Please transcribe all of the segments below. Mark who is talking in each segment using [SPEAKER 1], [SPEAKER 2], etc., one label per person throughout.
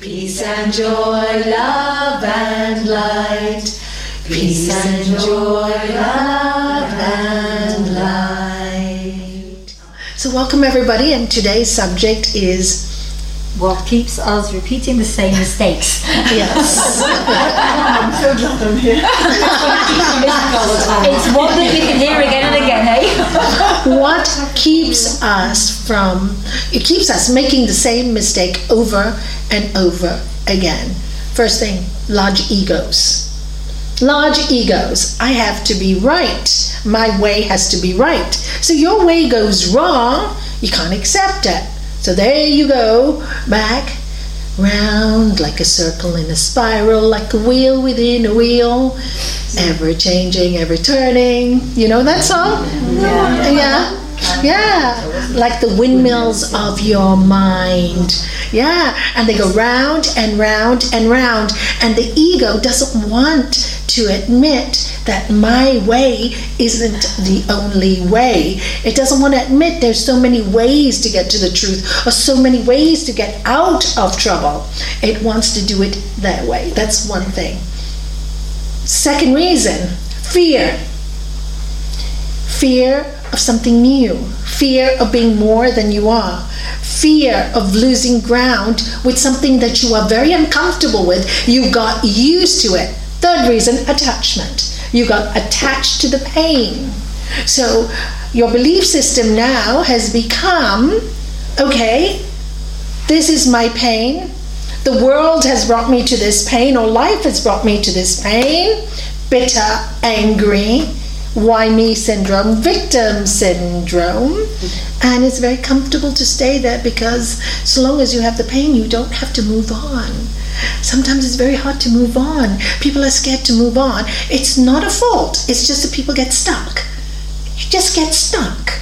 [SPEAKER 1] Peace and joy, love and light. Peace and joy, love and light.
[SPEAKER 2] So, welcome everybody, and today's subject is
[SPEAKER 3] what keeps us repeating the same mistakes.
[SPEAKER 2] yes.
[SPEAKER 4] I'm so glad I'm here.
[SPEAKER 3] it's one that you can hear again and again, eh?
[SPEAKER 2] what keeps us from it keeps us making the same mistake over and over again. First thing, large egos. Large egos. I have to be right. My way has to be right. So your way goes wrong, you can't accept it. So there you go, back, round, like a circle in a spiral, like a wheel within a wheel, ever changing, ever turning. You know that song?
[SPEAKER 4] Yeah.
[SPEAKER 2] Yeah. Yeah, like the windmills of your mind. Yeah, and they go round and round and round, and the ego doesn't want to admit that my way isn't the only way. It doesn't want to admit there's so many ways to get to the truth or so many ways to get out of trouble. It wants to do it that way. That's one thing. Second reason fear. Fear of something new, fear of being more than you are, fear of losing ground with something that you are very uncomfortable with. You got used to it. Third reason attachment. You got attached to the pain. So your belief system now has become okay, this is my pain. The world has brought me to this pain, or life has brought me to this pain. Bitter, angry, why me syndrome, victim syndrome. And it's very comfortable to stay there because so long as you have the pain, you don't have to move on. Sometimes it's very hard to move on. People are scared to move on. It's not a fault, it's just that people get stuck. You just get stuck.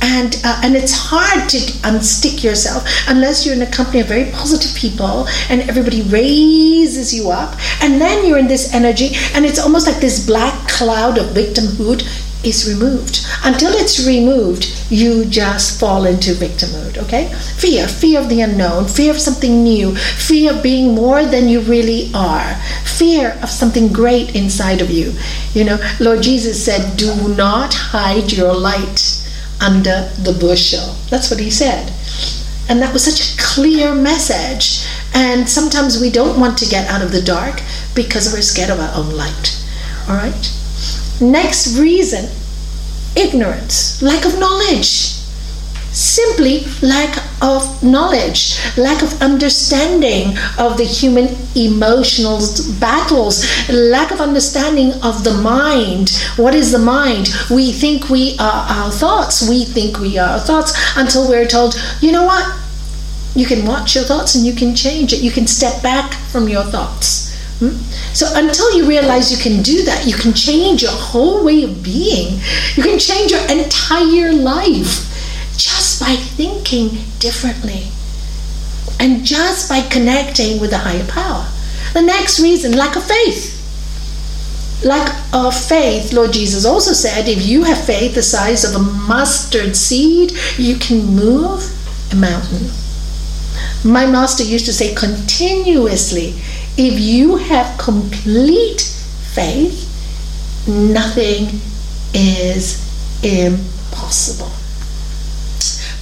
[SPEAKER 2] And, uh, and it's hard to unstick yourself unless you're in a company of very positive people and everybody raises you up. And then you're in this energy, and it's almost like this black cloud of victimhood is removed. Until it's removed, you just fall into victimhood, okay? Fear, fear of the unknown, fear of something new, fear of being more than you really are, fear of something great inside of you. You know, Lord Jesus said, Do not hide your light under the bushel. That's what he said. And that was such a clear message. And sometimes we don't want to get out of the dark because we're scared of our own light. All right? Next reason ignorance, lack of knowledge. Simply lack of knowledge, lack of understanding of the human emotional battles, lack of understanding of the mind. What is the mind? We think we are our thoughts. We think we are our thoughts until we're told, you know what? You can watch your thoughts and you can change it. You can step back from your thoughts. Hmm? So until you realize you can do that, you can change your whole way of being. You can change your entire life just by thinking differently and just by connecting with the higher power. The next reason, lack of faith. Lack of faith, Lord Jesus also said, if you have faith the size of a mustard seed, you can move a mountain. My master used to say continuously, if you have complete faith, nothing is impossible.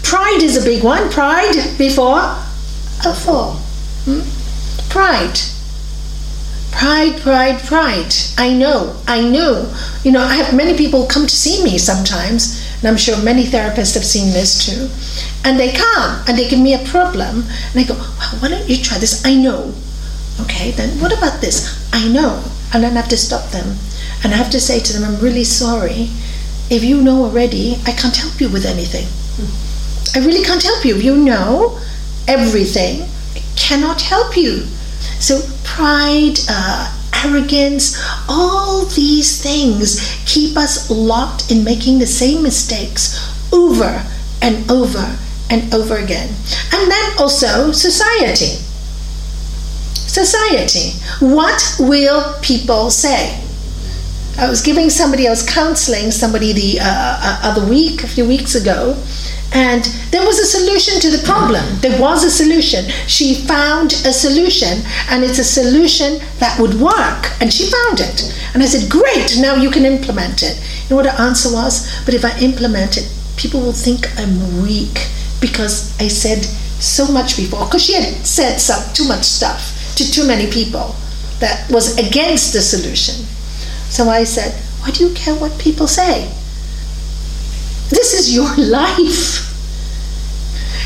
[SPEAKER 2] Pride is a big one. Pride before a fall. Hmm? Pride. Pride, pride, pride. I know, I know. You know, I have many people come to see me sometimes, and I'm sure many therapists have seen this too. And they come and they give me a problem, and I go, well, why don't you try this? I know. Okay, then what about this? I know. And then I have to stop them. And I have to say to them, I'm really sorry. If you know already, I can't help you with anything. I really can't help you. You know everything, I cannot help you. So, pride, uh, arrogance, all these things keep us locked in making the same mistakes over and over and over again. And then also society. Society. What will people say? I was giving somebody, I was counseling somebody the uh, uh, other week, a few weeks ago, And there was a solution to the problem. There was a solution. She found a solution, and it's a solution that would work. And she found it. And I said, Great, now you can implement it. You know what her answer was? But if I implement it, people will think I'm weak because I said so much before. Because she had said some, too much stuff to too many people that was against the solution. So I said, Why do you care what people say? This is your life.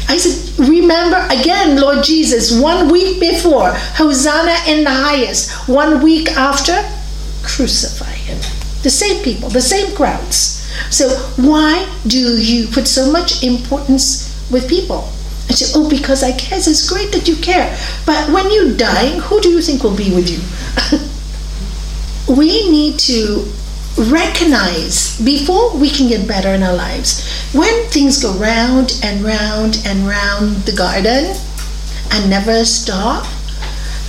[SPEAKER 2] I said, remember again, Lord Jesus, one week before, Hosanna in the highest. One week after, crucify him. The same people, the same crowds. So why do you put so much importance with people? I said, oh, because I care. It's great that you care. But when you're dying, who do you think will be with you? we need to recognize before we can get better in our lives when things go round and round and round the garden and never stop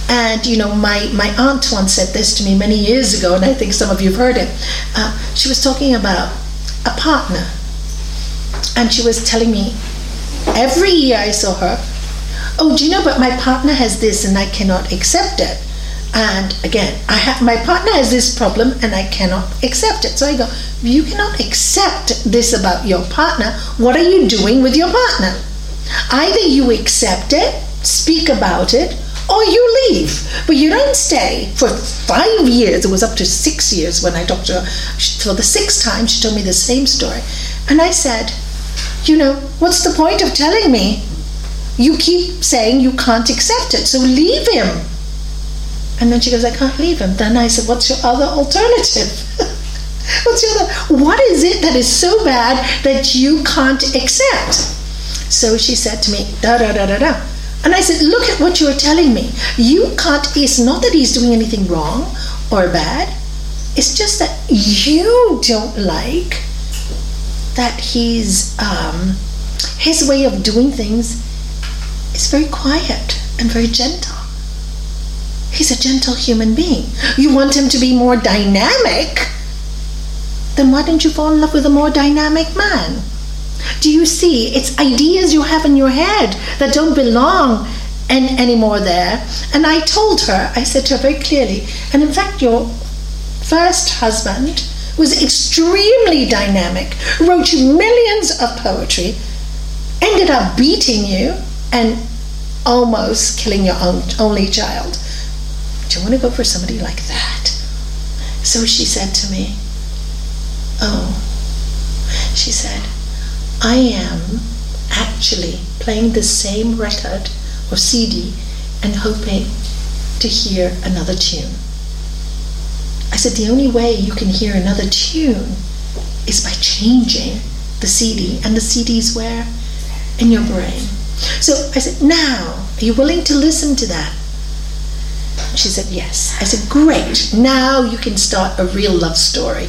[SPEAKER 2] and you know my, my aunt once said this to me many years ago and i think some of you have heard it uh, she was talking about a partner and she was telling me every year i saw her oh do you know but my partner has this and i cannot accept it and again, I have my partner has this problem and I cannot accept it. So I go, you cannot accept this about your partner. What are you doing with your partner? Either you accept it, speak about it, or you leave. But you don't stay for five years. It was up to six years when I talked to her. For the sixth time, she told me the same story. And I said, You know, what's the point of telling me? You keep saying you can't accept it, so leave him. And then she goes, I can't leave him. Then I said, What's your other alternative? What's your other? What is it that is so bad that you can't accept? So she said to me, da da da da da. And I said, Look at what you're telling me. You can't, it's not that he's doing anything wrong or bad. It's just that you don't like that he's, um, his way of doing things is very quiet and very gentle. He's a gentle human being. You want him to be more dynamic? Then why don't you fall in love with a more dynamic man? Do you see? It's ideas you have in your head that don't belong and anymore there. And I told her, I said to her very clearly, and in fact, your first husband was extremely dynamic, wrote you millions of poetry, ended up beating you and almost killing your own only child. Do you want to go for somebody like that? So she said to me, Oh, she said, I am actually playing the same record or CD and hoping to hear another tune. I said, The only way you can hear another tune is by changing the CD, and the CD's where? In your brain. So I said, Now, are you willing to listen to that? She said, Yes. I said, Great. Now you can start a real love story.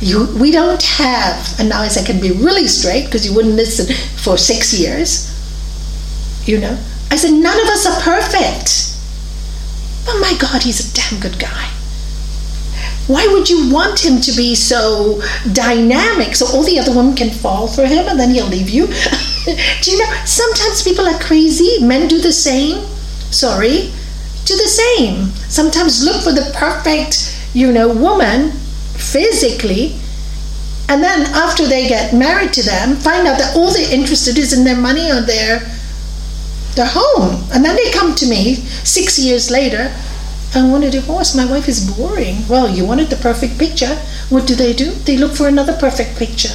[SPEAKER 2] You, we don't have, and now I said can be really straight because you wouldn't listen for six years. You know? I said, None of us are perfect. But my God, he's a damn good guy. Why would you want him to be so dynamic so all the other women can fall for him and then he'll leave you? do you know? Sometimes people are crazy. Men do the same. Sorry do the same. Sometimes look for the perfect, you know, woman physically, and then after they get married to them, find out that all they're interested is in their money or their their home. And then they come to me six years later. I want a divorce. My wife is boring. Well, you wanted the perfect picture. What do they do? They look for another perfect picture.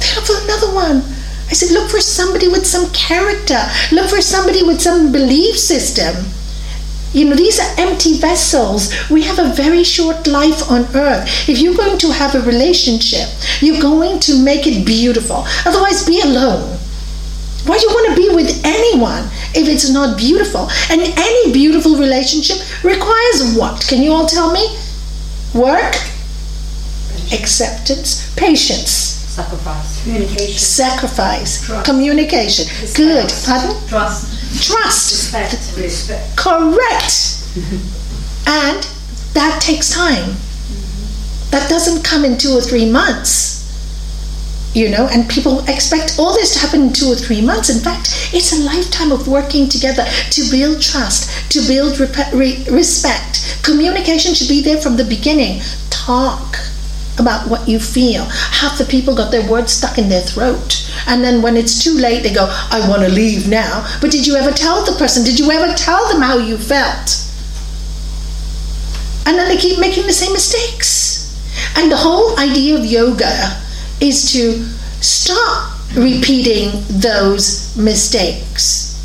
[SPEAKER 2] They look for another one. I said, look for somebody with some character. Look for somebody with some belief system. You know, these are empty vessels. We have a very short life on earth. If you're going to have a relationship, you're going to make it beautiful. Otherwise, be alone. Why do you want to be with anyone if it's not beautiful? And any beautiful relationship requires what? Can you all tell me? Work, acceptance, patience.
[SPEAKER 3] Sacrifice.
[SPEAKER 4] Communication.
[SPEAKER 2] Sacrifice,
[SPEAKER 4] Trust.
[SPEAKER 2] communication. Good. Pardon?
[SPEAKER 4] Trust.
[SPEAKER 2] Trust.
[SPEAKER 4] Respect. Respect.
[SPEAKER 2] Correct. and that takes time. That doesn't come in two or three months. You know, and people expect all this to happen in two or three months. In fact, it's a lifetime of working together to build trust, to build rep- re- respect. Communication should be there from the beginning. Talk about what you feel. Half the people got their words stuck in their throat. And then when it's too late, they go, I want to leave now. But did you ever tell the person? Did you ever tell them how you felt? And then they keep making the same mistakes. And the whole idea of yoga is to stop repeating those mistakes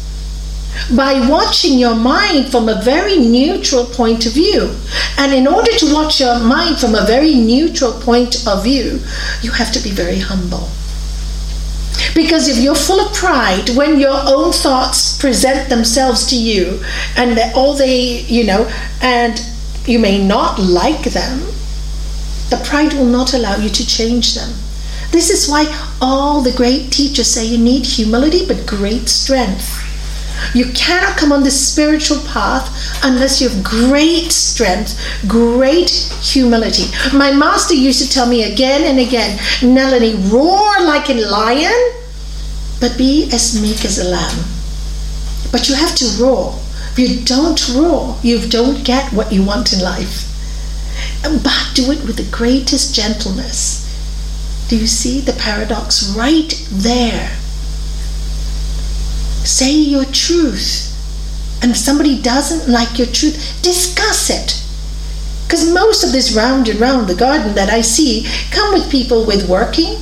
[SPEAKER 2] by watching your mind from a very neutral point of view. And in order to watch your mind from a very neutral point of view, you have to be very humble. Because if you're full of pride, when your own thoughts present themselves to you, and all they, you know, and you may not like them, the pride will not allow you to change them. This is why all the great teachers say you need humility but great strength. You cannot come on this spiritual path unless you have great strength, great humility. My master used to tell me again and again, Nalini, roar like a lion, but be as meek as a lamb. But you have to roar. If you don't roar, you don't get what you want in life. But do it with the greatest gentleness. Do you see the paradox right there? Say your truth. And if somebody doesn't like your truth, discuss it. Because most of this round and round the garden that I see come with people with working.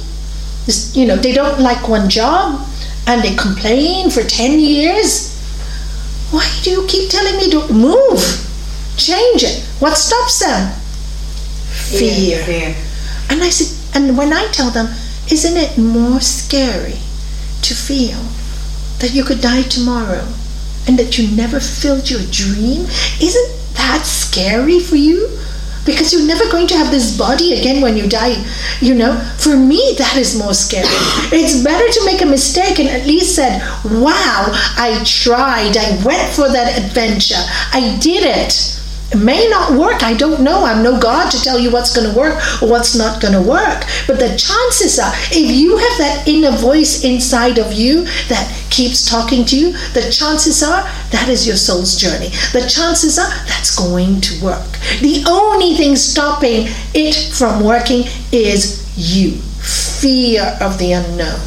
[SPEAKER 2] You know, they don't like one job and they complain for 10 years. Why do you keep telling me to move? Change it. What stops them? Fear.
[SPEAKER 4] Fear.
[SPEAKER 2] And I said, and when I tell them, isn't it more scary to feel that you could die tomorrow and that you never fulfilled your dream? Isn't that scary for you? Because you're never going to have this body again when you die. You know, for me, that is more scary. It's better to make a mistake and at least said, wow, I tried, I went for that adventure, I did it. May not work. I don't know. I'm no God to tell you what's going to work or what's not going to work. But the chances are, if you have that inner voice inside of you that keeps talking to you, the chances are that is your soul's journey. The chances are that's going to work. The only thing stopping it from working is you fear of the unknown.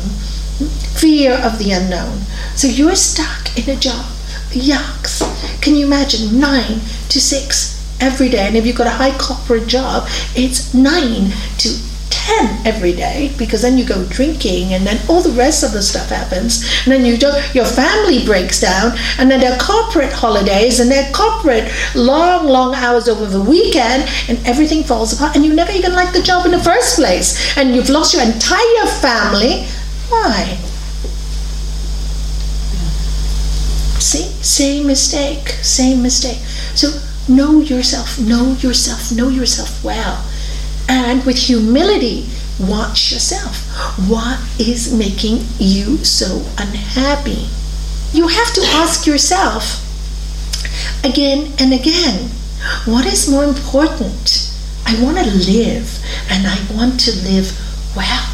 [SPEAKER 2] Fear of the unknown. So you're stuck in a job. Yucks. Can you imagine nine to six every day? And if you've got a high corporate job, it's nine to 10 every day because then you go drinking and then all the rest of the stuff happens. And then you don't your family breaks down and then there are corporate holidays and there are corporate long long hours over the weekend and everything falls apart and you never even like the job in the first place. And you've lost your entire family. Why See, same mistake, same mistake. So know yourself, know yourself, know yourself well. And with humility, watch yourself. What is making you so unhappy? You have to ask yourself again and again what is more important? I want to live and I want to live well.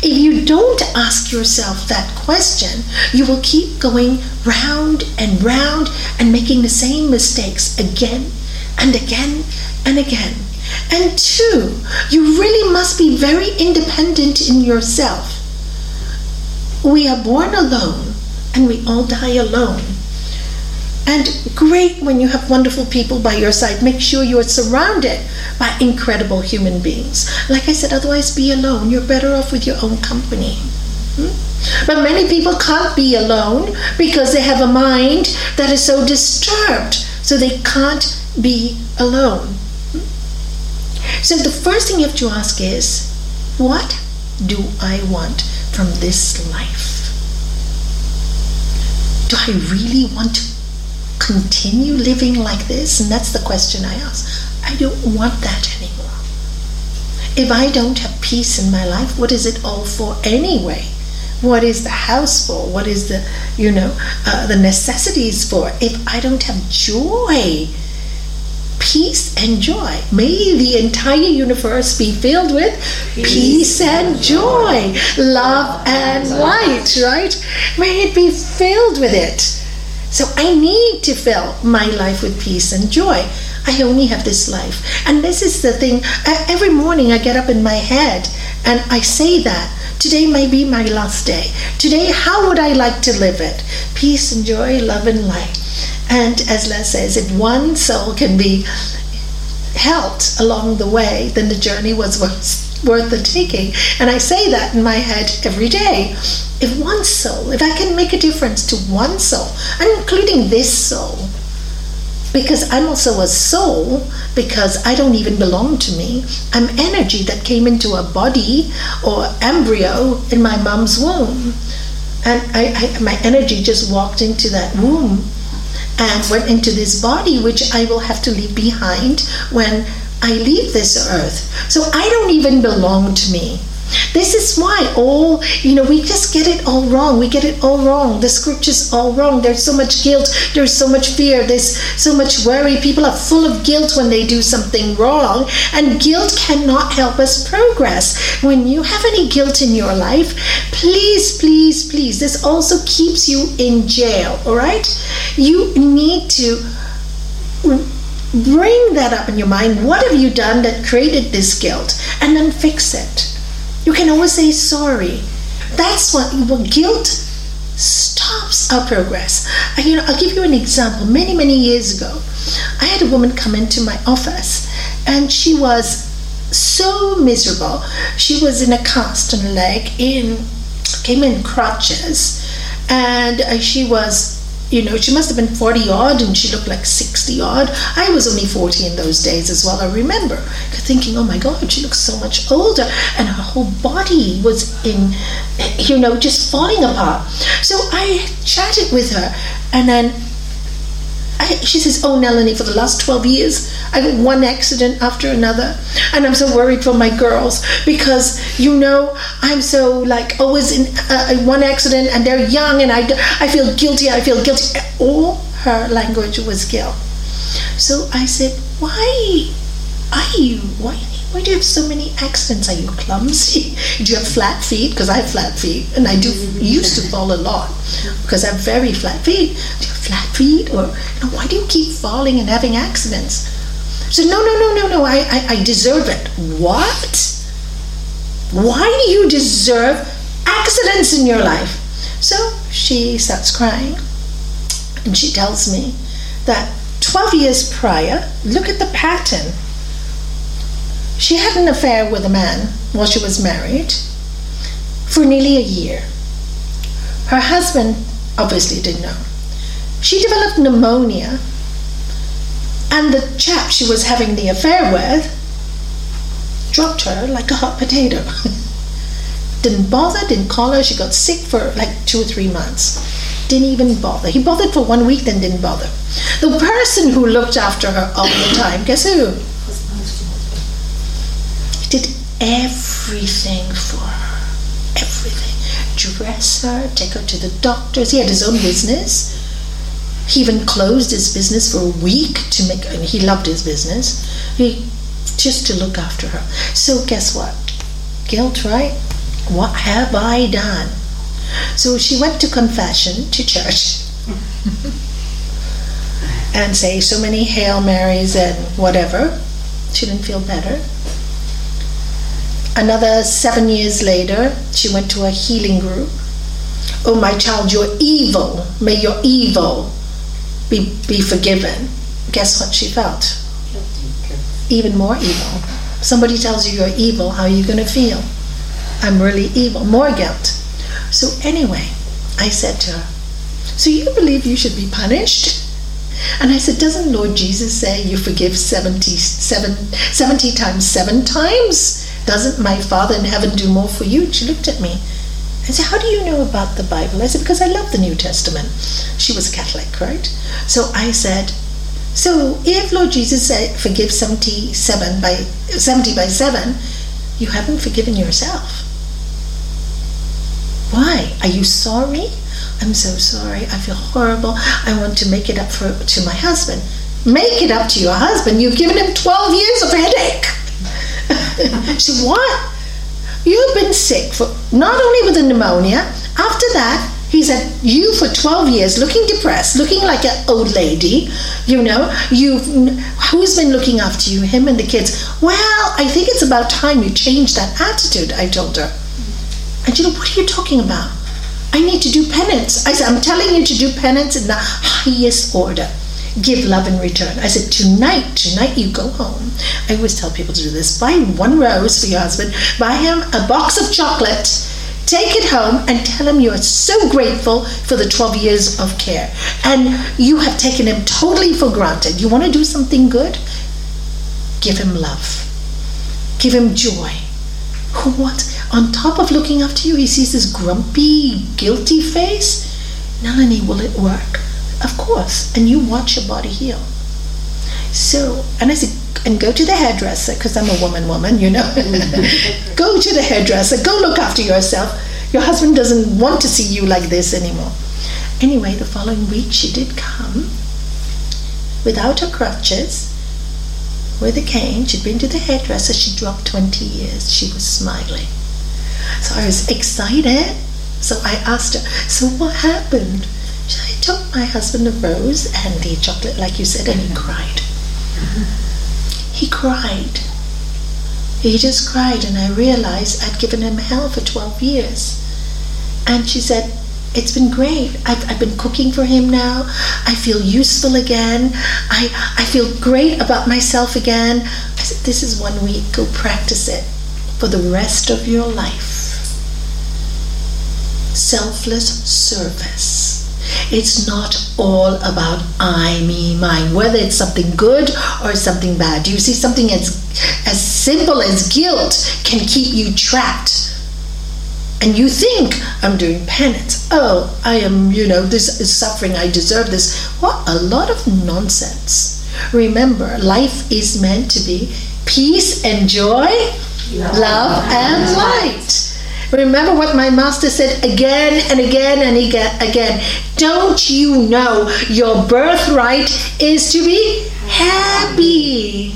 [SPEAKER 2] If you don't ask yourself that question, you will keep going round and round and making the same mistakes again and again and again. And two, you really must be very independent in yourself. We are born alone and we all die alone. And great when you have wonderful people by your side. Make sure you are surrounded by incredible human beings. Like I said, otherwise be alone. You're better off with your own company. Hmm? But many people can't be alone because they have a mind that is so disturbed, so they can't be alone. Hmm? So the first thing you have to ask is, what do I want from this life? Do I really want to continue living like this? And that's the question I ask. I don't want that anymore. If I don't have peace in my life, what is it all for anyway? What is the house for? What is the, you know, uh, the necessities for? If I don't have joy, peace and joy. May the entire universe be filled with peace and joy, love and light, right? May it be filled with it. So I need to fill my life with peace and joy. I only have this life. And this is the thing. Every morning I get up in my head and I say that. Today may be my last day. Today, how would I like to live it? Peace and joy, love and light. And as Les says, if one soul can be helped along the way, then the journey was worth, worth the taking. And I say that in my head every day. If one soul, if I can make a difference to one soul, I'm including this soul, because I'm also a soul, because I don't even belong to me. I'm energy that came into a body or embryo in my mom's womb. And I, I, my energy just walked into that womb and went into this body, which I will have to leave behind when I leave this earth. So I don't even belong to me. This is why all, you know, we just get it all wrong. We get it all wrong. The scripture's all wrong. There's so much guilt. There's so much fear. There's so much worry. People are full of guilt when they do something wrong. And guilt cannot help us progress. When you have any guilt in your life, please, please, please, this also keeps you in jail, all right? You need to bring that up in your mind. What have you done that created this guilt? And then fix it. You can always say sorry. That's what, what guilt stops our progress. You know, I'll give you an example. Many, many years ago, I had a woman come into my office and she was so miserable. She was in a cast on her leg, in came in crutches, and uh, she was you know, she must have been 40 odd and she looked like 60 odd. I was only 40 in those days as well. I remember thinking, oh my God, she looks so much older. And her whole body was in, you know, just falling apart. So I chatted with her and then I, she says, Oh, Nalini, for the last 12 years, I got one accident after another. And I'm so worried for my girls because, you know, I'm so like always in uh, one accident and they're young and I, I feel guilty. I feel guilty. All her language was guilt. So I said, Why are you? Why why do you have so many accidents? Are you clumsy? do you have flat feet? Because I have flat feet, and I do mm-hmm. used to fall a lot because I have very flat feet. Do you have flat feet, or you know, why do you keep falling and having accidents? So no, no, no, no, no. I, I, I deserve it. What? Why do you deserve accidents in your life? So she starts crying, and she tells me that 12 years prior, look at the pattern she had an affair with a man while she was married for nearly a year. Her husband obviously didn't know. She developed pneumonia, and the chap she was having the affair with dropped her like a hot potato. didn't bother, didn't call her. She got sick for like two or three months. Didn't even bother. He bothered for one week, then didn't bother. The person who looked after her all the time, guess who? Everything for her. Everything. Dress her, take her to the doctors. He had his own business. He even closed his business for a week to make, and he loved his business. He, just to look after her. So, guess what? Guilt, right? What have I done? So she went to confession to church and say so many Hail Marys and whatever. She didn't feel better. Another seven years later, she went to a healing group. Oh, my child, you're evil. May your evil be, be forgiven. Guess what she felt? Even more evil. Somebody tells you you're evil, how are you going to feel? I'm really evil. More guilt. So, anyway, I said to her, So you believe you should be punished? And I said, Doesn't Lord Jesus say you forgive 70, 70 times seven times? Doesn't my Father in heaven do more for you? She looked at me and said, How do you know about the Bible? I said, Because I love the New Testament. She was Catholic, right? So I said, So if Lord Jesus said, Forgive 77 by 70 by 7, you haven't forgiven yourself. Why? Are you sorry? I'm so sorry. I feel horrible. I want to make it up for to my husband. Make it up to your husband. You've given him 12 years of headache. she said, What? You've been sick for not only with the pneumonia, after that, he's had you for 12 years looking depressed, looking like an old lady. You know, you've who's been looking after you? Him and the kids. Well, I think it's about time you change that attitude, I told her. And you know, what are you talking about? I need to do penance. I said, I'm telling you to do penance in the highest order give love in return. I said, tonight, tonight you go home. I always tell people to do this. Buy one rose for your husband, buy him a box of chocolate, take it home, and tell him you are so grateful for the 12 years of care. And you have taken him totally for granted. You want to do something good? Give him love, give him joy. What? On top of looking after you, he sees this grumpy, guilty face. Nalini, will it work? Of course. And you watch your body heal. So, and I said, and go to the hairdresser, because I'm a woman woman, you know. go to the hairdresser, go look after yourself. Your husband doesn't want to see you like this anymore. Anyway, the following week she did come without her crutches, with a cane. She'd been to the hairdresser, she dropped 20 years. She was smiling. So I was excited. So I asked her, So what happened? I took my husband a rose and the chocolate, like you said, and he uh-huh. cried. Uh-huh. He cried. He just cried, and I realized I'd given him hell for 12 years. And she said, It's been great. I've, I've been cooking for him now. I feel useful again. I, I feel great about myself again. I said, This is one week. Go practice it for the rest of your life. Selfless service. It's not all about I, me, mine, whether it's something good or something bad. Do you see something as, as simple as guilt can keep you trapped? And you think, I'm doing penance. Oh, I am, you know, this is suffering. I deserve this. What a lot of nonsense. Remember, life is meant to be peace and joy, love and light. Remember what my master said again and again and again. Don't you know your birthright is to be happy?